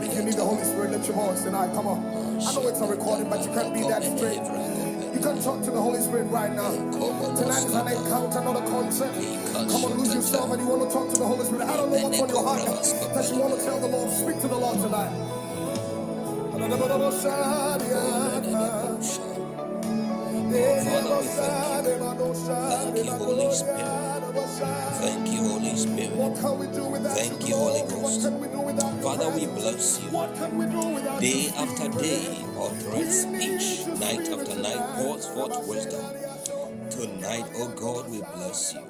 Somebody, you need the Holy Spirit, lift your voice tonight. Come on. I know it's a recording, but you can't be that straight. You can talk to the Holy Spirit right now. Tonight is an encounter, not a concept. Come on, lose yourself and you want to talk to the Holy Spirit. I don't know what's on your heart that you want to tell the Lord. Speak to the Lord tonight. Thank you, Holy Spirit. Thank you, Holy Spirit. Thank you, Holy Ghost. Day after day, threats each night after night pours forth wisdom. Tonight, oh God, we bless you.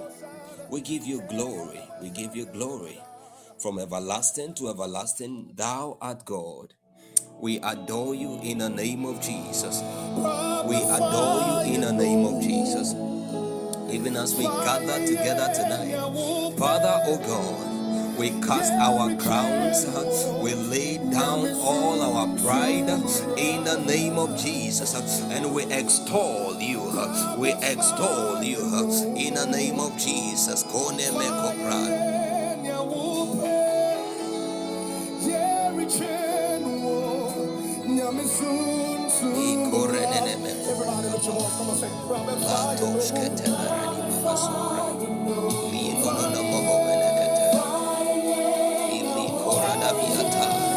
We give you glory. We give you glory. From everlasting to everlasting, thou art God. We adore you in the name of Jesus. We adore you in the name of Jesus. Even as we gather together tonight, Father, oh God. We cast our crowns. We lay down all our pride in the name of Jesus. And we extol you. We extol you in the name of Jesus. Yata.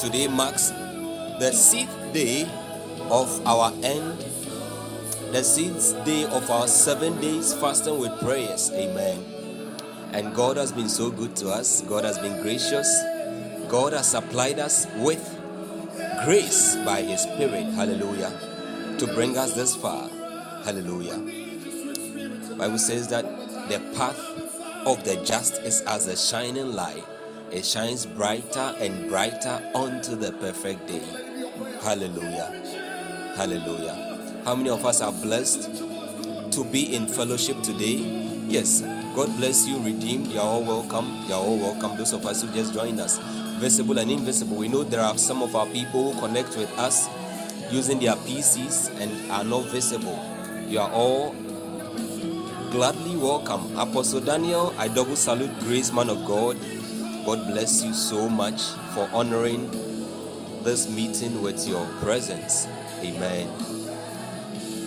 Today marks the sixth day of our end, the sixth day of our seven days fasting with prayers. Amen. And God has been so good to us, God has been gracious, God has supplied us with grace by His Spirit. Hallelujah. To bring us this far. Hallelujah. Bible says that the path of the just is as a shining light. It shines brighter and brighter unto the perfect day. Hallelujah. Hallelujah. How many of us are blessed to be in fellowship today? Yes. God bless you, redeemed. You're all welcome. You're all welcome. Those of us who just joined us, visible and invisible. We know there are some of our people who connect with us using their PCs and are not visible. You are all gladly welcome. Apostle Daniel, I double salute grace, man of God. God bless you so much for honoring this meeting with your presence. Amen.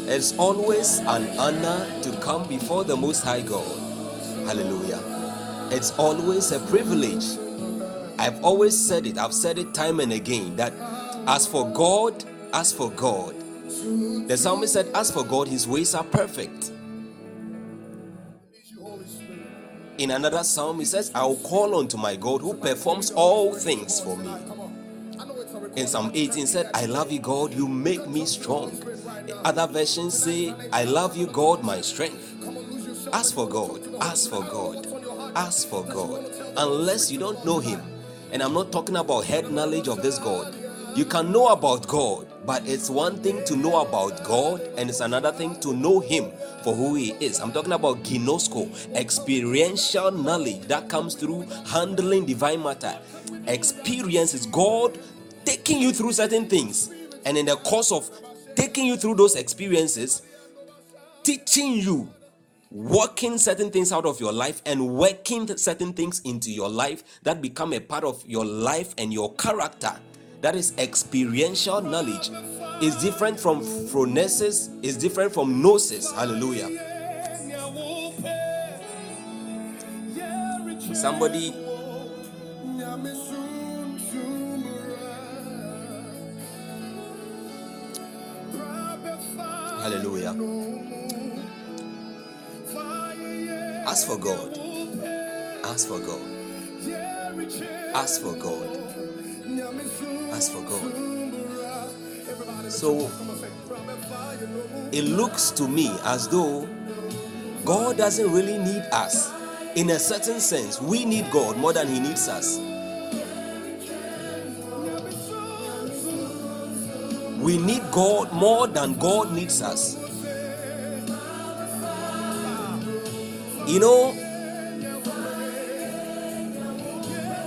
It's always an honor to come before the Most High God. Hallelujah. It's always a privilege. I've always said it, I've said it time and again that as for God, as for God, the psalmist said, As for God, his ways are perfect. In another psalm, he says, I will call unto my God who performs all things for me. In Psalm 18 said, I love you, God, you make me strong. Other versions say, I love you, God, my strength. Ask for God, ask for God, ask for God. Unless you don't know Him, and I'm not talking about head knowledge of this God, you can know about God, but it's one thing to know about God, and it's another thing to know Him for who He is. I'm talking about ginosko, experiential knowledge that comes through handling divine matter. Experience is God taking you through certain things, and in the course of taking you through those experiences, teaching you working certain things out of your life and working certain things into your life that become a part of your life and your character that is experiential knowledge is different from phronesis is different from gnosis. Hallelujah. Somebody hallelujah. Ask for god. Ask for god. Ask for god Ask for God. So it looks to me as though God doesn't really need us. In a certain sense, we need God more than He needs us. We need God more than God needs us. You know,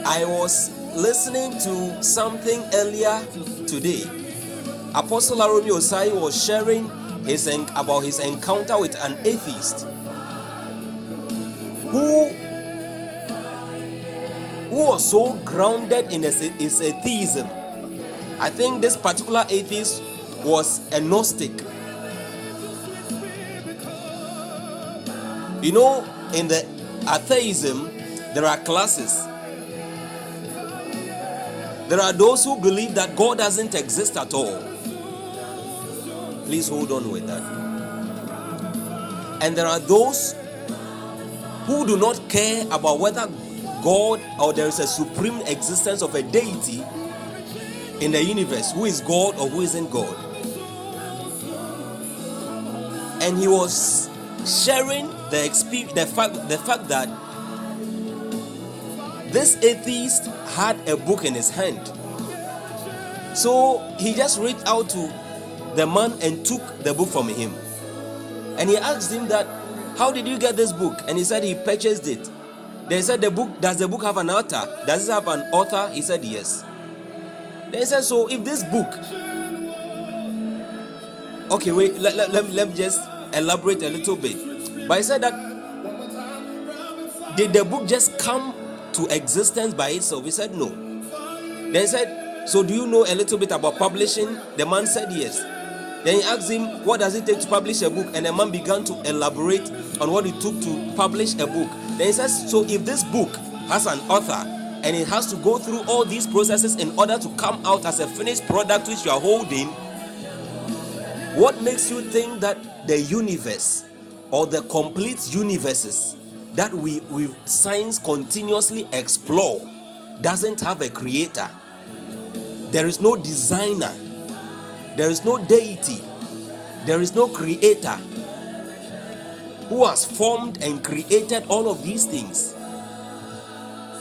I was listening to something earlier today. Apostle Arome Osayi was sharing his about his encounter with an atheist who who was so grounded in his atheism. I think this particular atheist was agnostic. You know, in the atheism, there are classes there are those who believe that God doesn't exist at all. Please hold on with that. And there are those who do not care about whether God or there is a supreme existence of a deity in the universe who is God or who isn't God. And he was sharing the experience, the fact, the fact that this atheist had a book in his hand. So he just reached out to the man and took the book from him. And he asked him that, How did you get this book? And he said he purchased it. They said the book, does the book have an author? Does it have an author? He said yes. They said, So if this book Okay, wait, let, let, let, let me just elaborate a little bit. But he said that did the book just come to existence by itself? He said, No. Then he said, So do you know a little bit about publishing? The man said, Yes. Then he asked him, What does it take to publish a book? And the man began to elaborate on what it took to publish a book. Then he says, So if this book has an author and it has to go through all these processes in order to come out as a finished product which you are holding, what makes you think that the universe or the complete universes that we, we science continuously explore doesn't have a creator? There is no designer there is no deity, there is no creator who has formed and created all of these things.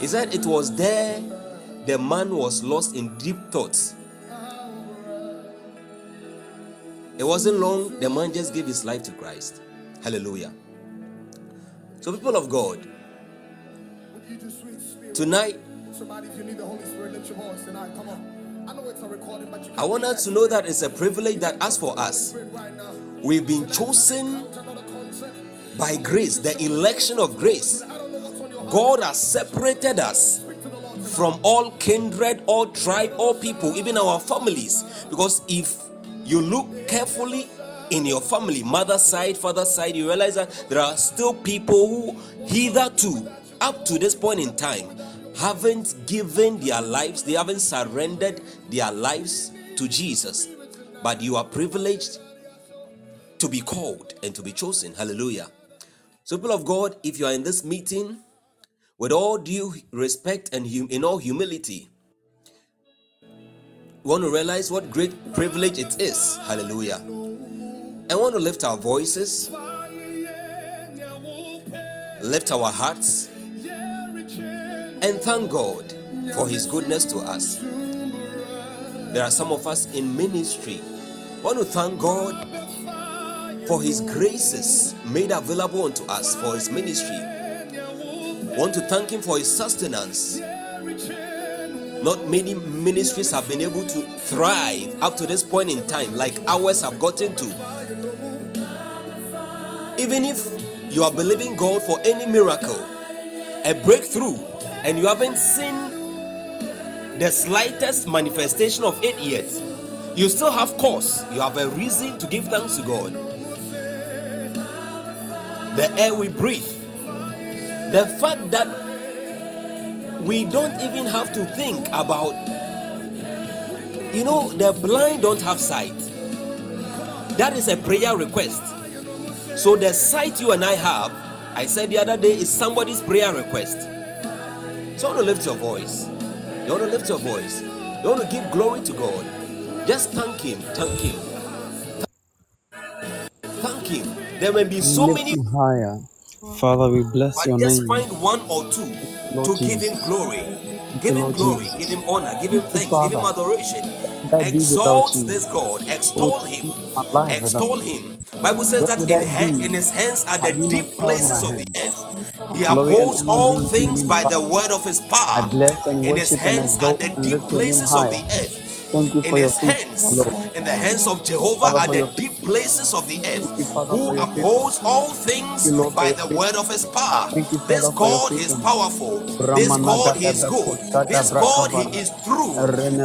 He said it was there the man was lost in deep thoughts. It wasn't long, the man just gave his life to Christ. Hallelujah. So, people of God, tonight, somebody, if you need the Holy Spirit, lift your voice tonight. Come on. I want us to know that it's a privilege that, as for us, we've been chosen by grace, the election of grace. God has separated us from all kindred, all tribe, all people, even our families. Because if you look carefully in your family, mother side, father side, you realize that there are still people who, hitherto, up to this point in time, haven't given their lives, they haven't surrendered their lives to Jesus. But you are privileged to be called and to be chosen. Hallelujah. So, people of God, if you are in this meeting, with all due respect and hum- in all humility, want to realize what great privilege it is. Hallelujah. I want to lift our voices, lift our hearts, and thank God for His goodness to us. There are some of us in ministry. Want to thank God for His graces made available unto us for His ministry. Want to thank Him for His sustenance. Not many ministries have been able to thrive up to this point in time, like ours have gotten to. Even if you are believing God for any miracle, a breakthrough, and you haven't seen the slightest manifestation of it yet, you still have cause, you have a reason to give thanks to God. The air we breathe, the fact that we don't even have to think about, you know, the blind don't have sight. That is a prayer request. So the sight you and I have, I said the other day, is somebody's prayer request. So you want to lift your voice. You want to lift your voice. You want to give glory to God. Just thank Him. Thank Him. Thank Him. There may be so many. higher. Father, we bless your just name. find one or two Lord to Jesus. give Him glory. Give him glory, give him honor, give him thanks, give him adoration. Exalt this God, extol him, extol him. Bible says that in, in his hands are the deep places of the earth. He upholds all things by the word of his power. In his hands are the deep places of the earth. Thank you for in his hands, in the hands of Jehovah are the deep places of the earth, who upholds all things by the word of his power. This God is powerful. This God is good. This God he is true.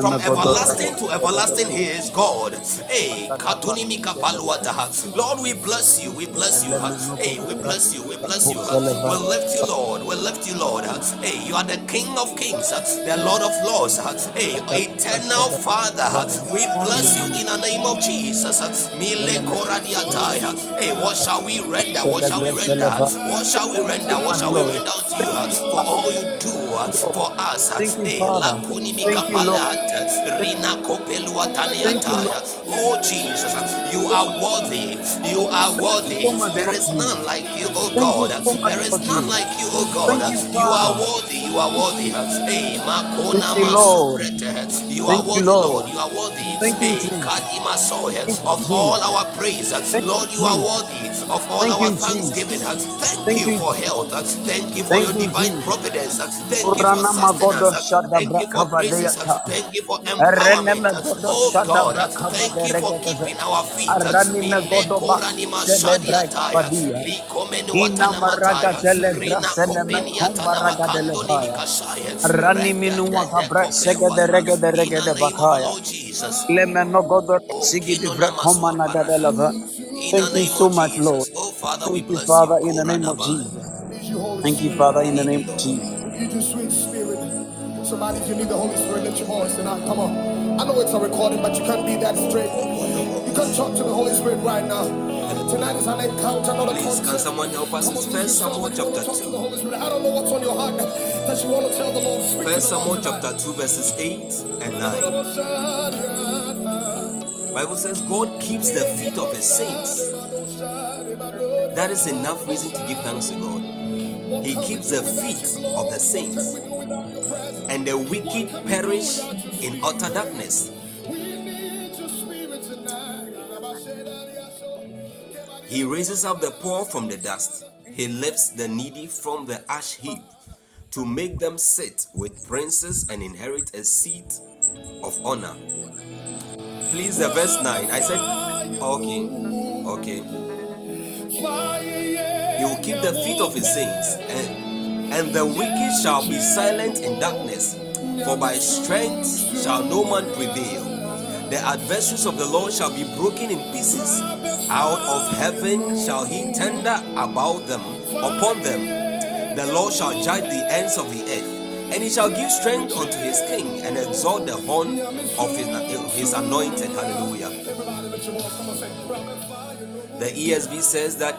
From everlasting to everlasting, he is God. Hey, Lord, we bless you. We bless you. Hey, we bless you. We bless you. We lift you, Lord. We lift you, Lord. Hey, you are the King of Kings, the Lord of Lords. Hey, eternal Father, we bless you in the name of Jesus. Hey, what shall we render? What shall we render? What shall we render? What shall we render to you for all you do for us? Hey, lakuni mikapalat, rina kopeluataniataya. Oh Jesus, you are worthy. You are worthy. There is none like you, oh God. There is none like you, oh God. You are worthy. You are worthy. Hey, makona masurete. Thank you are worthy. Lord. You are worthy Thank you, of all our praise. Lord, you are worthy of all our thanksgiving. Thank you for health. Thank you for your divine providence. Thank you for sustenance. Thank you for brakavadeyata. Thank you for empowerment. Oh God, thank you for keeping our feet. Arani megodo ba shele brakadia. Ina maraga dele grasene me kumbaraga dele baya. Arani minua kabra segede regede regede bakaya. Oh Jesus. Lemeno godo sigidi brakomana gadelava. In Thank you so much, Lord. Oh Father, we Thank you, bless you. Father, in the name of Koranaba. Jesus. Need you, Holy Thank you, Spirit. Father, in the name of Jesus. We you, sweet spirit. Somebody, if you need the Holy Spirit, lift your voice tonight. Come on. I know it's a recording, but you can't be that straight. You can talk to the Holy Spirit right now. Tonight is an encounter, not a Please, can someone help us with First Samuel like you want chapter to talk to 2? the Holy Spirit. I don't know what's on your heart that you want to tell the Lord. First Samuel chapter 2, verses 8 and 9. Bible says God keeps the feet of his saints. That is enough reason to give thanks to God. He keeps the feet of the saints, and the wicked perish in utter darkness. He raises up the poor from the dust. He lifts the needy from the ash heap to make them sit with princes and inherit a seat of honor. Please, the verse 9. I said, okay, okay. He will keep the feet of his saints, and, and the wicked shall be silent in darkness, for by strength shall no man prevail. The adversaries of the Lord shall be broken in pieces. Out of heaven shall he tender about them, upon them. The Lord shall judge the ends of the earth, and he shall give strength unto his king, and exalt the horn of his, his anointed. Hallelujah. The ESV says that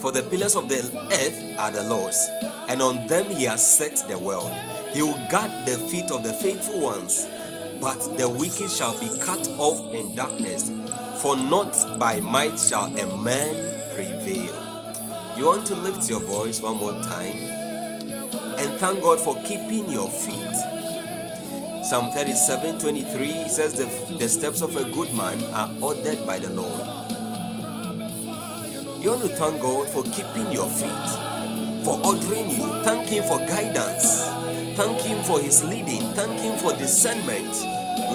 for the pillars of the earth are the Lord's, and on them he has set the world. He will guard the feet of the faithful ones, but the wicked shall be cut off in darkness. For not by might shall a man prevail. You want to lift your voice one more time and thank God for keeping your feet. Psalm 37 23 says, the, the steps of a good man are ordered by the Lord. You want to thank God for keeping your feet, for ordering you. Thank Him for guidance. Thank Him for His leading. Thank Him for discernment.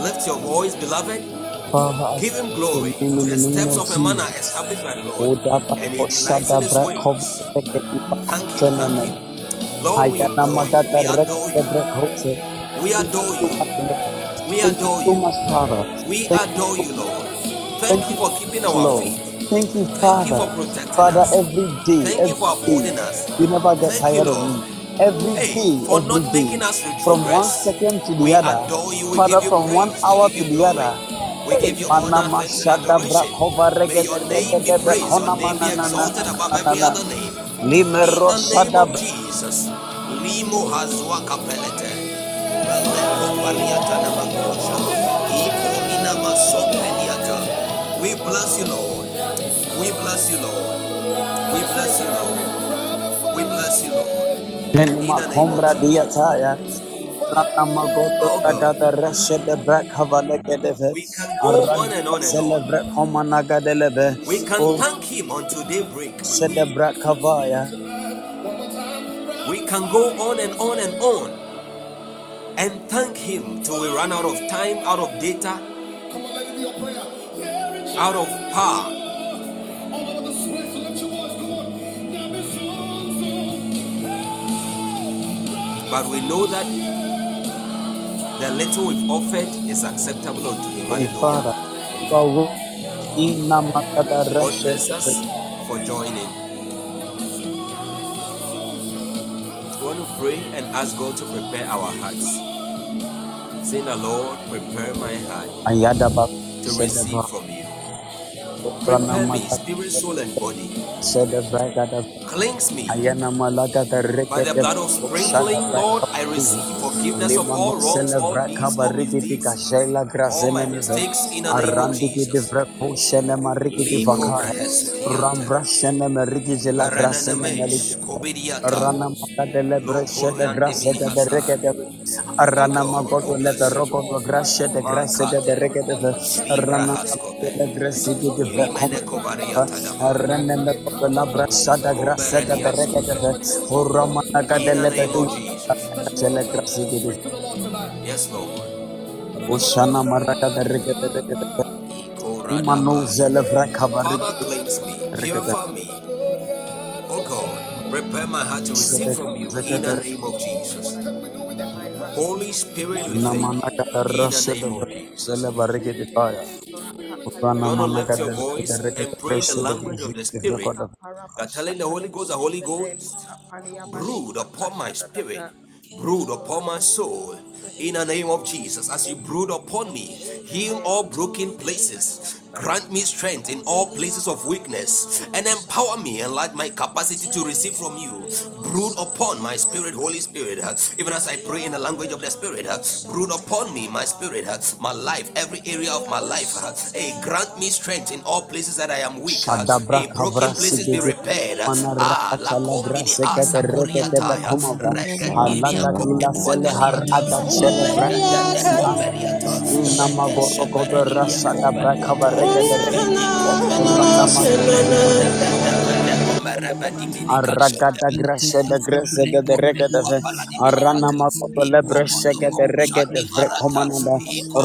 Lift your voice, beloved. Father, Give Him glory. you in The the steps of of a man are Jesus. established by the Lord, oh, and He delights in His ways. Thank Him, thank. Him. Lord, we adore you. We adore you. We you adore you. Lord. We Thank you adore you. Father. We adore you, Lord. thank you you for keeping our feet. Thank you, Thank you Father. for protecting Father, every day, Thank you every for day, upholding us. you never get Thank you, tired of Lord. me. Every day, for every not day, making us from one second to the We other, adore you. We Father, give you from one praise. We hour give to you the glory. other. We give you honor, Manama thanks, and Shada adoration. Brakova May your name be Regede praised. Your Brakona name be Manana exalted above every other name. In Limero the name Shada of Jesus. Limo hazwa kapelete. Maleko paliata na makosha. Iko mina masompeliata. We bless you, Lord. We bless you, Lord. We bless you, Lord. We bless you, Lord. In Benima the name of Kombra Jesus. Diataya. Ranamagoto Oh Kadada God, Rashede Brak Havalegedeve. we can go on and on and Celebre on. Komanagadeleve. We can O thank Him until daybreak. Shede Brak Havaya. We can go on and on and on and thank Him till we run out of time, out of data, out of power. But we know that the little we've offered is acceptable unto. My Father. God bless us for joining. We want to pray and ask God to prepare our hearts. Saying, the Lord, prepare my heart to receive from you. Prepare me, spirit, soul, and body. Cleanse me Ayana malaga da by the blood of sprinkling, Lord. I receive forgiveness of all wrongs, all deeds, all rigidi misdeeds, kajela all my mistakes in the name of Jesus. vreko shene marigidi Liko vakaya brehesukiante. rambra shene merigidi la grasene Berenenemesh, meligi kobidiata. rana Oh Oh. Yes, Lord. Oh prepare my heart to receive from you in the name of Jesus. Holy Spirit, we thank you in the name of Jesus. Celebrate Fire You Rana want to lift your voice and pray in the language of the Spirit. Are telling the Holy Ghost, the Holy Ghost, brood upon my spirit, brood upon my soul. In the name of Jesus, as you brood upon me, heal all broken places, grant me strength in all places of weakness, and empower me and like my capacity to receive from you. Brood upon my spirit, Holy Spirit, even as I pray in the language of the Spirit, brood upon me, my spirit, my life, every area of my life. Hey, grant me strength in all places that I am weak. Hey, broken places be repaired. Ah, la Manaraka Labra combini Sekete asa Regate coriataya, Bakumava regedinia يا هنا هنا ناصر منا Arragada grasha de grasa de de regada ve arrana makoto lebre sheke de regede vre komanada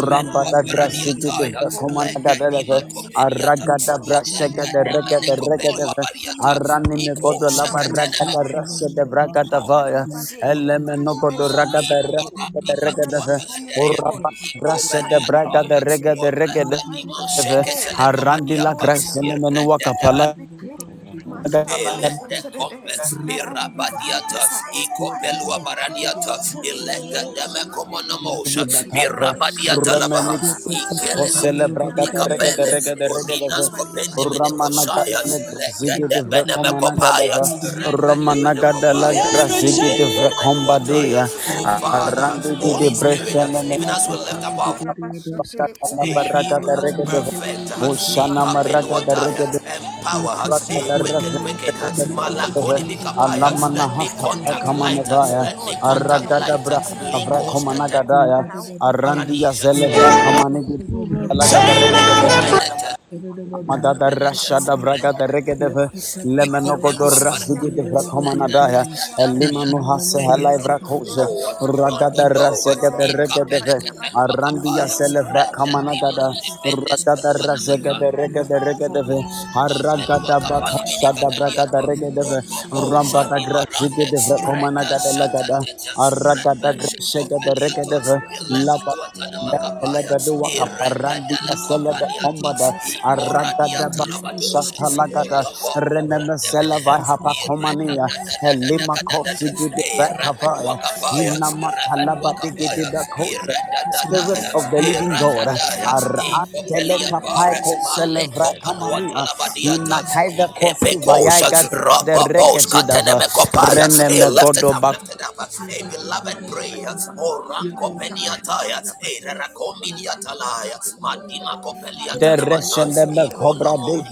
ramba da grasi de vre komanada de ve arragada brasheke de regede regede ve arrani me kodo laba ragada rasha de bragada vaya elle me no kodo ragada rasha de regede ve urraba grasha de bragada regede regede ve arrandi la grasha ne menu wakapala Elende kompe mirabadiata ikopelua baraniata ilega deme komonomosha mirabadiata laba ikele Celebrakata kukumika regada pele regada regada odinas kopendi Ramanaga minikosaya lega Ziggy neme kopaya deva rebedi Ramanaga la minokopaya Grasigi de lega Vrekombadia Oh Father, Arandigi de Brescian even as we lift up our Bakatana Hey, Baraga heal, de Regada perfect, Oshana Maraga de Ikapelwataya, Regada empower, hey, quicken, quicken, Malakoni Mikapaya, Alamana let me Hasa contact light, Kamanavaya let me contact Aragada light, Bra Likos Avrakomanagadaya Arandia Paradisha, Zelebra Kamanigi Alagada Regada Elegante, Magada Rashada Bragada Regedeve Lemenogodo Rasigi de Hase Halai Regedeve Arandia Ikapelekepekapaya, Celebra Kamanagada Rebenimini Mendes Ragada Rasegade Regede Regedeve Haragada Bakashada Bragada Regedeve Oh, Rambada Fani Grasigi Marande, de Aragada Rebele Grasegade Compeliata, Regedeve Ileka Laba Duatana Makapaya, Legadua Kaparandi Irekadele Selebe Companiata, Kombada Aragada Imoradiata Labadusa, Shatalagada Iloko Renemesela Vahapa Komania Lima Kosi Gidi Bakavaya Irakatuakapaya, Inamatalabati Gidi Rebeluakapaya, Bakosa Spirit Iradadadaya, of the living God Iradadaya, Arateleka Ikopeliapa, Paiko Celebra Maleko Kamania Paluatalabadiata, Inakaiva Kosi Ikepekosha, Vayaga de Rapapos, Reketidava Katenemekopaya. Hey, Reneme lift it Godo up, lift it up. Hey, beloved, pray. Oh, Rankopeniataya, hey, Rakominiatalaya, Madima de Rescendeme cobra Ikonomo,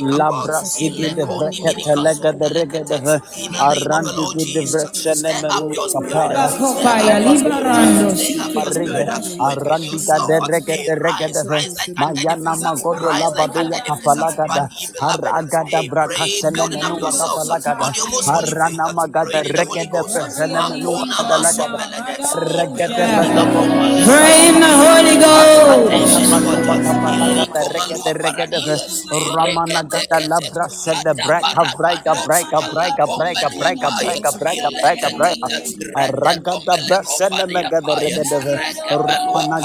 labra sigi de Ilekoni vrekete lega de rege de ve the name the arandi Lord de Jesus, stir vrescendeme up lu your spirit, kapaya stir up Bakopaya your arandi spirit, Libarando stir up your marige spirit within arandi ga de yourself. rege Hey, de rege de rise, ve rise like an mayana edifice, magodo rise like labado an wa edifice. kapalaga da But ye beloved, aragada hey, braka pray, sene building menu up wa yourself kapalaga da on your most holy faith. arana magada Pray the rege Holy de Ghost. vrescendeme menu wa Makuna kapalaga da masopelede, rege de ipele Pray in the Holy Ghost. Badua irededenemekota, kapalagada iliko regede malua regede ve paradia, ramana gada labra breka breka breka breka breka breka breka breka breka breka ramana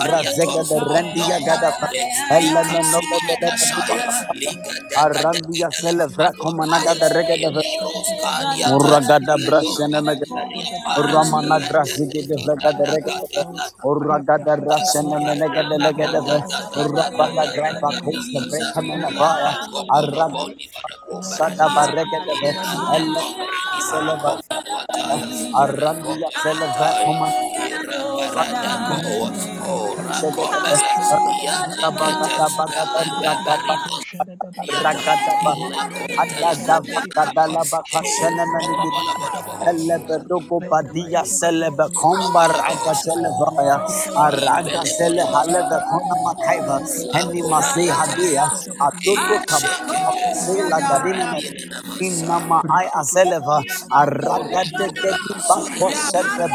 rendia gada pa Odokombe, elemeno gede Ikasini legedua Kasaya, kapala Liga arandia Deka sele vrako Papaya, managada regede ve Eliros Kadiata, Uragada Rekope, brashene Periapa, Ramana grasigi de. Urabada graba kusta breka menavaya. Arag sada baregade. Elle seleva. Arandia seleva coman. Segade. Bagada bagada ragada ragada ba. Adaga vagada la bakashene menigi. Elebedogo badia selebe kombar aga televaya araga sele halebe kona makaiva heni masi hadia atoto kabaka sela gadina me inama ai aseleva araga de de bako sede